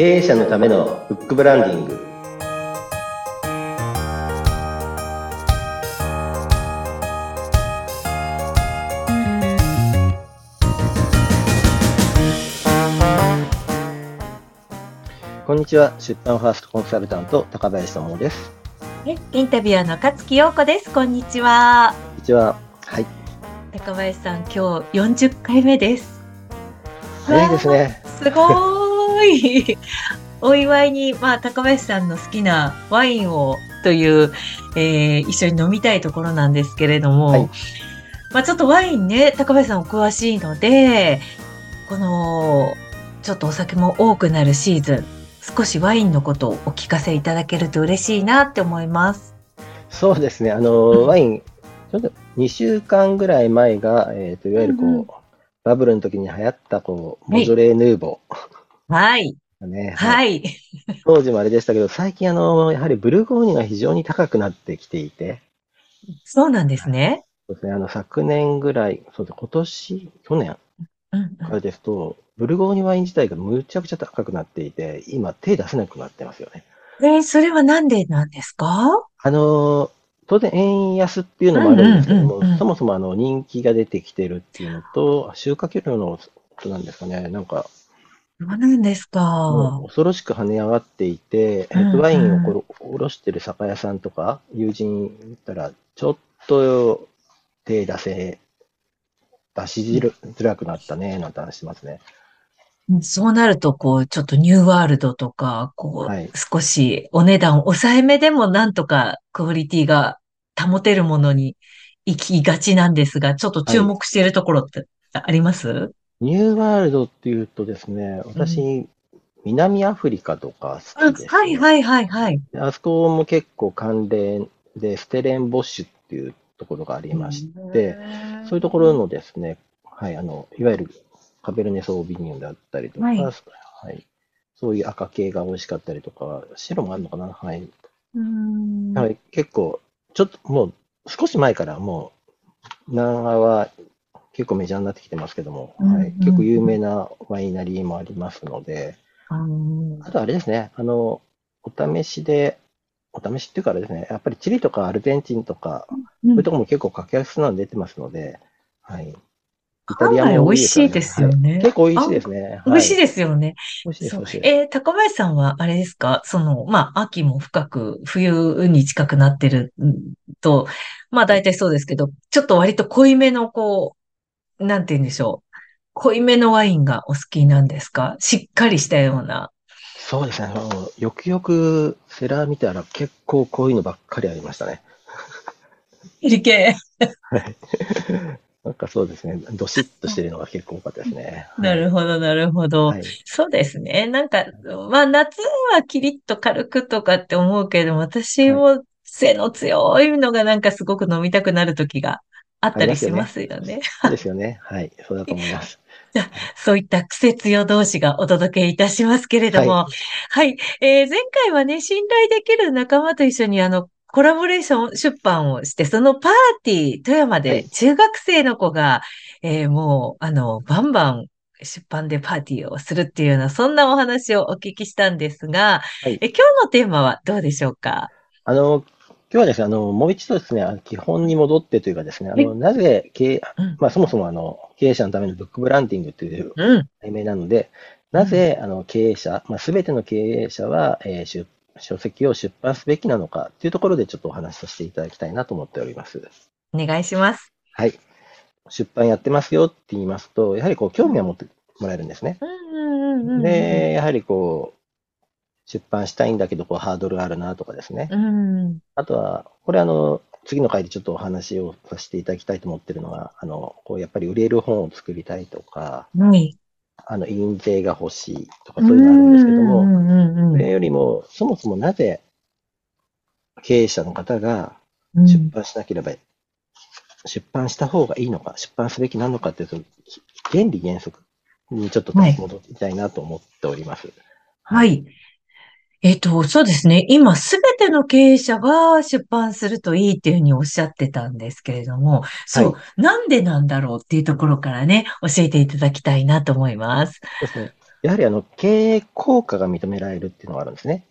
経営者のためのフックブランディング。こんにちは。出版ファーストコンサルタント高林智です。インタビュアーの勝木陽子です。こんにちは。こんにちは。はい。高林さん今日40回目です。早いですね。すごいお祝いに、まあ、高林さんの好きなワインをという、えー、一緒に飲みたいところなんですけれども、はい、まあ、ちょっとワインね、高林さんお詳しいので、この、ちょっとお酒も多くなるシーズン、少しワインのことをお聞かせいただけると嬉しいなって思います。そうですね。あの、ワイン、ちょっと2週間ぐらい前が、えっ、ー、と、いわゆるこう、うんうん、バブルの時に流行った、こう、モジョレーヌーボー。はい。ね。はい。当時もあれでしたけど、最近あの、やはりブルゴーニュが非常に高くなってきていて。そうなんですね。そうですね。あの、昨年ぐらい、そうです今年、去年？からですと、ブルゴーニュワイン自体がむちゃくちゃ高くなっていて、今手出せなくなってますよね。えー、それはなんでなんですか？あの、当然円安っていうのもあるんですけども、そもそもあの人気が出てきてるっていうのと、収穫量の、なんですかね、なんか、そうなんですか。恐ろしく跳ね上がっていて、ヘッドワインをこおろしてる酒屋さんとか、友人言ったら、ちょっと手出せ、出しづらくなったね、なんて話しますね。そうなると、こう、ちょっとニューワールドとか、こう、はい、少しお値段抑えめでもなんとかクオリティが保てるものに行きがちなんですが、ちょっと注目しているところってあります、はいニューワールドっていうとですね、私、南アフリカとか好きです、ね、はいはいはいはい。あそこも結構関連で、ステレンボッシュっていうところがありまして、そういうところのですね、はい、あの、いわゆるカベルネソービニオンであったりとか、はい、はい、そういう赤系が美味しかったりとか、白もあるのかな？はい。はい、結構、ちょっともう少し前からもう、長は結構メジャーになってきてますけども、はい、結構有名なワイナリーもありますので、あとあれですね、あの、お試しで、お試しっていうかあれですね、やっぱりチリとかアルゼンチンとか、そういうところも結構格安なの出てますので、はい。イタリアも、美味しいですよね。結構美味しいですね。美味しいですよね。美味しいです。えー、高林さんはあれですか？その、まあ、秋も深く、冬に近くなってると、まあ大体そうですけど、ちょっと割と濃いめのこう、なんて言うんでしょう。濃いめのワインがお好きなんですか？しっかりしたような。そうですね。よくよくセラー見たら結構濃いのばっかりありましたね。理系。はい。なんかそうですね。どしっとしてるのが結構多かったですね。なるほど、なるほど、はい。そうですね。なんか、まあ夏はキリッと軽くとかって思うけど、私も背の強いのがなんかすごく飲みたくなる時があったりしますよね。そうですよね。はい。そうだと思います。じゃそういった癖強同士がお届けいたしますけれども、はい。はい、えー、前回はね、信頼できる仲間と一緒にあの、コラボレーション出版をして、そのパーティー、富山で中学生の子が、はい、えー、もう、あの、バンバン出版でパーティーをするっていうような、そんなお話をお聞きしたんですが、はい、え今日のテーマはどうでしょうか？あの、今日はですね、あの、もう一度ですね、基本に戻ってというかですね、あの、なぜ経営、まあそもそもあの、経営者のためのブックブランディングという題名なので、なぜ、あの、経営者、まあすべての経営者は、えー、書籍を出版すべきなのかというところでちょっとお話しさせていただきたいなと思っております。お願いします。はい。出版やってますよって言いますと、やはりこう、興味を持ってもらえるんですね。で、やはりこう、出版したいんだけど、こう、ハードルがあるなとかですね。うん、あとは、これあの、次の回でちょっとお話をさせていただきたいと思ってるのが、あの、こう、やっぱり売れる本を作りたいとか、はい、あの、印税が欲しいとか、そういうのあるんですけども、それよりも、そもそもなぜ、経営者の方が出版しなければ、うん、出版した方がいいのか、出版すべきなのかっていう、その原理原則にちょっと戻りたいなと思っております。はい、はいえっ、と、そうですね。今、すべての経営者が出版するといいっていうふうにおっしゃってたんですけれども、そう、なんでなんだろうっていうところからね、教えていただきたいなと思います。ですね。やはりあの、経営効果が認められるっていうのがあるんですね。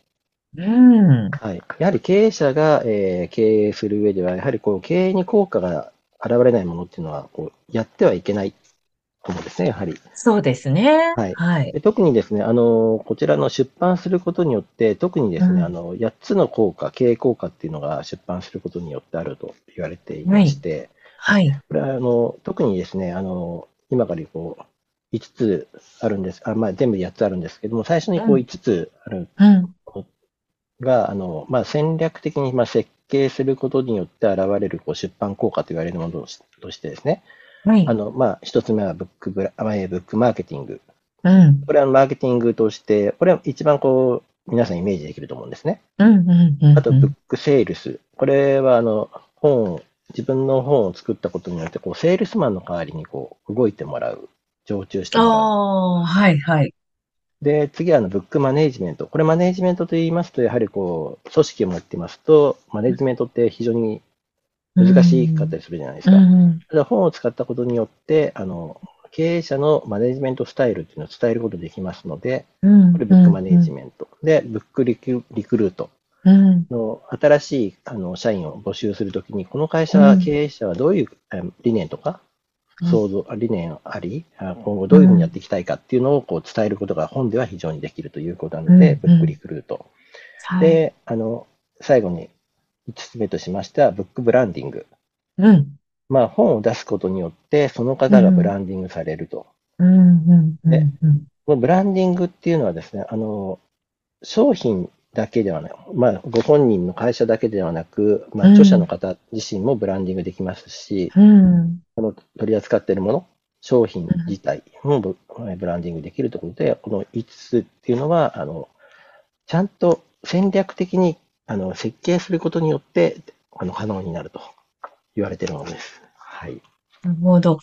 うん。はい。やはり経営者が、えー経営する上では、やはりこう、経営に効果が現れないものっていうのは、こう、やってはいけないと思うんですね、やはり。そうですね。はいはい。で特にですね、あの、こちらの出版することによって、特にですね、うんあの、8つの効果、経営効果っていうのが出版することによってあると言われていまして、はい。これは、あの、特にですね、あの、今からこう、5つあるんです。あ、まあ、全部で8つあるんですけども、最初にこううん5つあるうん。が、あの、まあ、戦略的に、まあ、設計することによって現れる、こう、出版効果と言われるものとしてですね、はいあ。の、まあ、一つ目はブックブラ、あまあえーブックマーケティング。うん。これはマーケティングとして、これは一番こう、皆さんイメージできると思うんですね。うん。うん。うん。あと、ブックセールス。これは、あの、本を、自分の本を作ったことによって、こう、セールスマンの代わりに、こう、動いてもらう。常駐してもらう。ああ、はい、はい。で、次はあの、ブックマネージメント。これマネージメントと言いますと、やはりこう、組織を持っていますと、マネージメントって非常に難しかったりするじゃないですか。うん。ただ本を使ったことによって、あの、経営者のマネージメントスタイルっていうのを伝えることができますので、うん。これブックマネージメント。で、ブックリクリクルートうん。の新しいあの社員を募集するときに、この会社経営者はどういうえ理念とか、うん想像、あ理念あり、あ今後どういうふうにやっていきたいかっていうのをこう伝えることが本では非常にできるということなので、うんブックリクルート。はい。で、あの、最後に5つ目としましては、ブックブランディング。うん。まあ、本を出すことによって、その方がブランディングされると。うん。でうん。このブランディングっていうのはですね、あの、商品だけではない、まあ、ご本人の会社だけではなく、まあ、うん著者の方自身もブランディングできますし、うん。この取り扱っているもの、商品自体もブブランディングできるということで、この5つっていうのは、あの、ちゃんと戦略的にあの設計することによって、あの、可能になると言われているものです。はい。なるほど。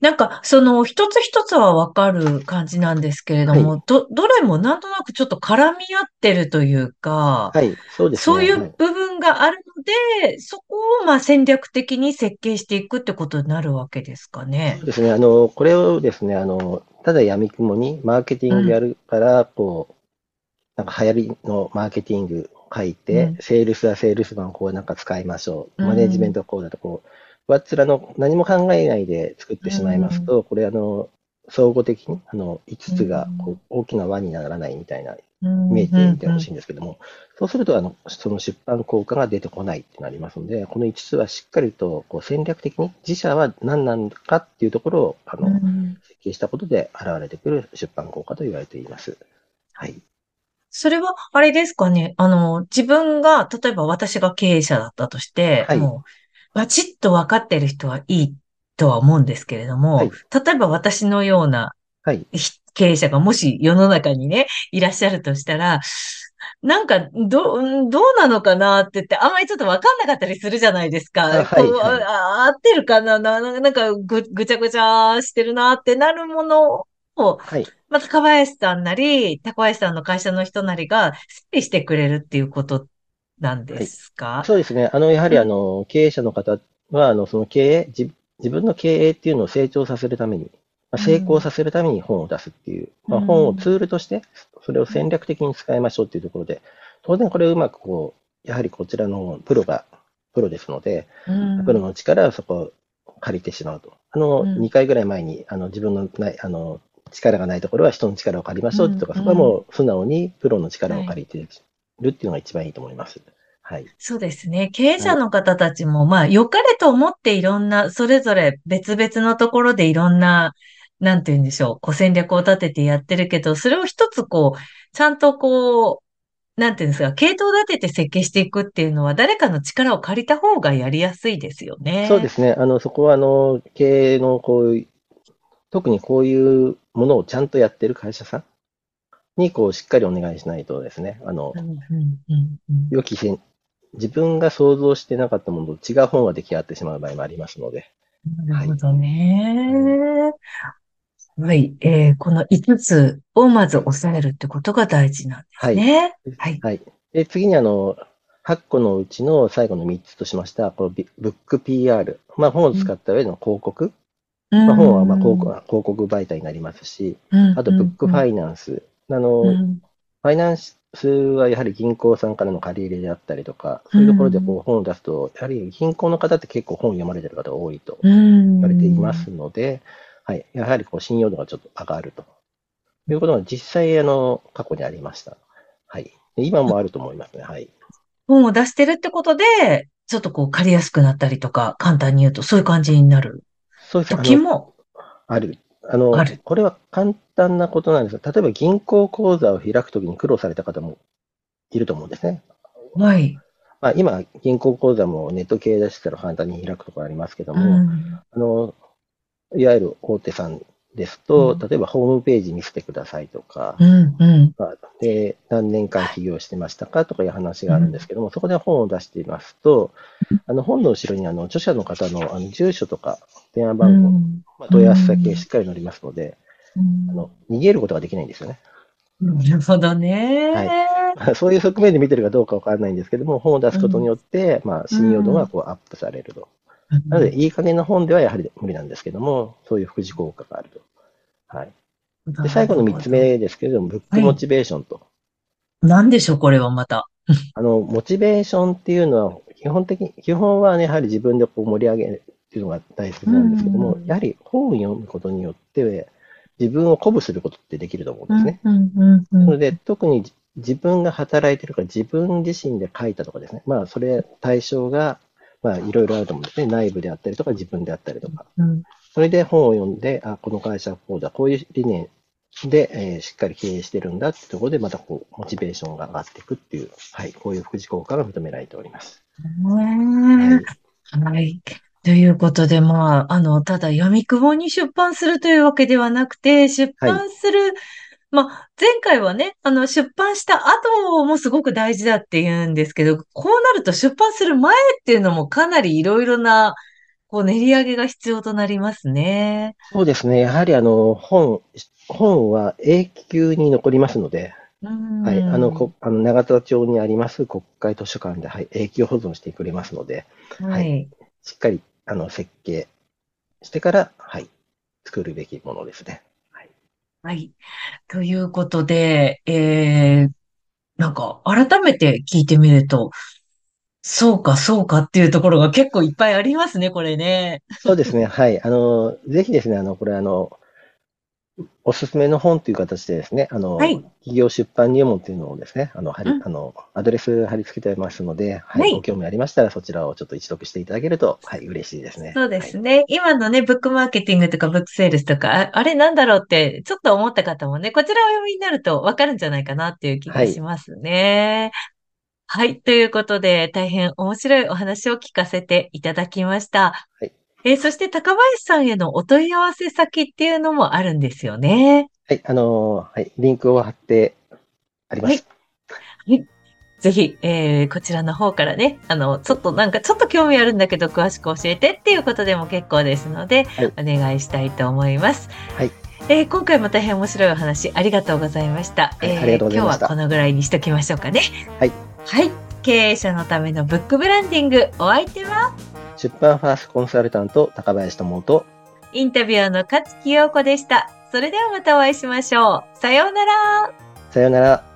なんか、その、一つ一つはわかる感じなんですけれども、はど、どれもなんとなくちょっと絡み合ってるというか、はい、そうですね。そういはう部分があるので、そこをまあ戦略的に設計していくってことになるわけですかねそう。ですね。あの、これをですね、あの、ただ闇雲にマーケティングやるから、こう、なんか流行りのマーケティング書いて、うんセールスはセールスマンをこうなんか使いましょう。うんマネージメントはこうだと、こう、わっつらの何も考えないで作ってしまいますと、これあの、総合的に、あの、5つがこう大きな輪にならないみたいなイメージで見てほしいんですけども、そうすると、あの、その出版効果が出てこないってなりますので、この5つはしっかりとこう戦略的に自社は何なのかっていうところを、あの、うん設計したことで現れてくる出版効果と言われています。はい。それは、あれですかね？あの、自分が、例えば私が経営者だったとして、はいもう、バチッと分かってる人はいいとは思うんですけれども、はい例えば私のようなはい。ひ経営者がもし世の中にね、いらっしゃるとしたら、なんか、どう、どうなのかなって言って、あんまりちょっと分かんなかったりするじゃないですか。あはいはいあ合ってるかなななんかぐ、ぐちゃぐちゃしてるなってなるものを、はい。また、高林さんなり、高林さんの会社の人なりが整理してくれるっていうことなんですか、そうですね。あの、やはり、うん。あの、経営者の方は、あの、その経営、自自分の経営っていうのを成長させるために、まあ、成功させるために本を出すっていう、まあ、うん。本をツールとして、それを戦略的に使いましょうっていうところで、当然これをうまくこう、やはりこちらのプロが、プロですので、うん。プロの力をそこを借りてしまうと。あの、うん。2回ぐらい前に、あの、自分のない、あの、力がないところは人の力を借りましょうとか、うんそこはもう素直にプロの力を借りてるっていうのが一番いいと思います。はい。そうですね。経営者の方たちも、まあ、良かれと思っていろんな、それぞれ別々のところでいろんな、なんて言うんでしょう、こう戦略を立ててやってるけど、それを一つこう、ちゃんとこう、なんていうんですか、系統立てて設計していくっていうのは、誰かの力を借りた方がやりやすいですよね。そうですね。あの、そこは、あの、経営のこういう、特にこういうものをちゃんとやってる会社さんに、こう、しっかりお願いしないとですね、あの予期せん、自分が想像してなかったものと違う本が出来上がってしまう場合もありますので、なるほどね。はい。えーこの5つをまず抑えるってことが大事なんですね。はい。はい。で、次にあの、8個のうちの最後の3つとしました、このビブック PR。まあ、本を使った上での広告。まあ、本はまあ広告広告媒体になりますし、あとブックファイナンス。あの、ファイナンスはやはり銀行さんからの借り入れであったりとか、そういうところでこう本を出すと、やはり銀行の方って結構本を読まれてる方が多いと言われていますので、はい、やはりこう信用度がちょっと上がるということが実際あの過去にありました。はい。今もあると思いますね。はい。本を出してるってことで、ちょっとこう借りやすくなったりとか、簡単に言うとそういう感じになる。そうです時もある。あの、これは簡単なことなんですが、例えば銀行口座を開くときに苦労された方もいると思うんですね。はい。まあ、今、銀行口座もネット系出したら簡単に開くところありますけども、うん、あの、いわゆる大手さんですと、例えばホームページ見せてくださいとか、うんうんまあ、で、何年間起業してましたかとかいう話があるんですけども、うん、そこで本を出していますと、あの本の後ろにあの著者の方のあの住所とか電話番号、うん、まあ、問い合わせ先がしっかり載りますので、うん、あの逃げることができないんですよね。なるほどね。はい。そういう側面で見てるかどうかわからないんですけども、本を出すことによって、まあ、信用度がこうアップされると。なので、いい加減な本ではやはり無理なんですけども、そういう副次効果があると。はい。で、最後の3つ目ですけれども、ブックモチベーションと。何、はい、でしょう、これはまた。あの、モチベーションっていうのは、基本的に、基本はね、やはり自分でこう盛り上げるっていうのが大切なんですけども、やはり本を読むことによって、自分を鼓舞することってできると思うんですね。なので、特に自分が働いてるから自分自身で書いたとかですね。まあ、それ対象が、まあ、いろいろあると思うんですね。内部であったりとか、自分であったりとか。うん、それで本を読んで、あ、この会社はこうだ、こういう理念で、えー、しっかり経営してるんだってところで、またこう、モチベーションが上がっていくっていう、はい、こういう副次効果が認められております。はい。はいということで、まあ、あの、ただ、闇雲に出版するというわけではなくて、出版する、はい、まあ、前回はね、あの、出版した後もすごく大事だって言うんですけど、こうなると出版する前っていうのもかなりいろいろな、こう、練り上げが必要となりますね。そうですね。やはり、あの、本、本は永久に残りますので、はい、あの、こあの永田町にあります国会図書館で、はい、永久保存してくれますので、はい、はい、しっかりあの設計してから、はい、作るべきものですね。はい。ということで、えー、なんか改めて聞いてみると、そうか、そうかっていうところが結構いっぱいありますね、これね。そうですね。はい。あの、ぜひですね、あの、これあの、おすすめの本という形でですね、あの、はい、企業出版入門というのをですね、あの、はり、うん、あの、アドレス貼り付けてますので、はい、はい、ご興味ありましたらそちらをちょっと一読していただけると、はい、嬉しいですね。そうですね。はい、今のね、ブックマーケティングとかブックセールスとか、ああれなんだろうって、ちょっと思った方もね、こちらを読みになるとわかるんじゃないかなっていう気がしますね。はい。ということで、大変面白いお話を聞かせていただきました。はい。えー、そして高林さんへのお問い合わせ先っていうのもあるんですよね。はい、あのー、はい、リンクを貼ってあります。はい。ぜひ、えー、こちらの方からね、あの、ちょっとなんかちょっと興味あるんだけど詳しく教えてっていうことでも結構ですので、はい、お願いしたいと思います。はい。えー、今回も大変面白いお話ありがとうございました。はい、えー、今日はこのぐらいにしときましょうかね。はい。はい。経営者のためのブックブランディング、お相手は？出版ファーストコンサルタント高林智とインタビュアーの勝木陽子でした。それではまたお会いしましょう。さようなら。さようなら。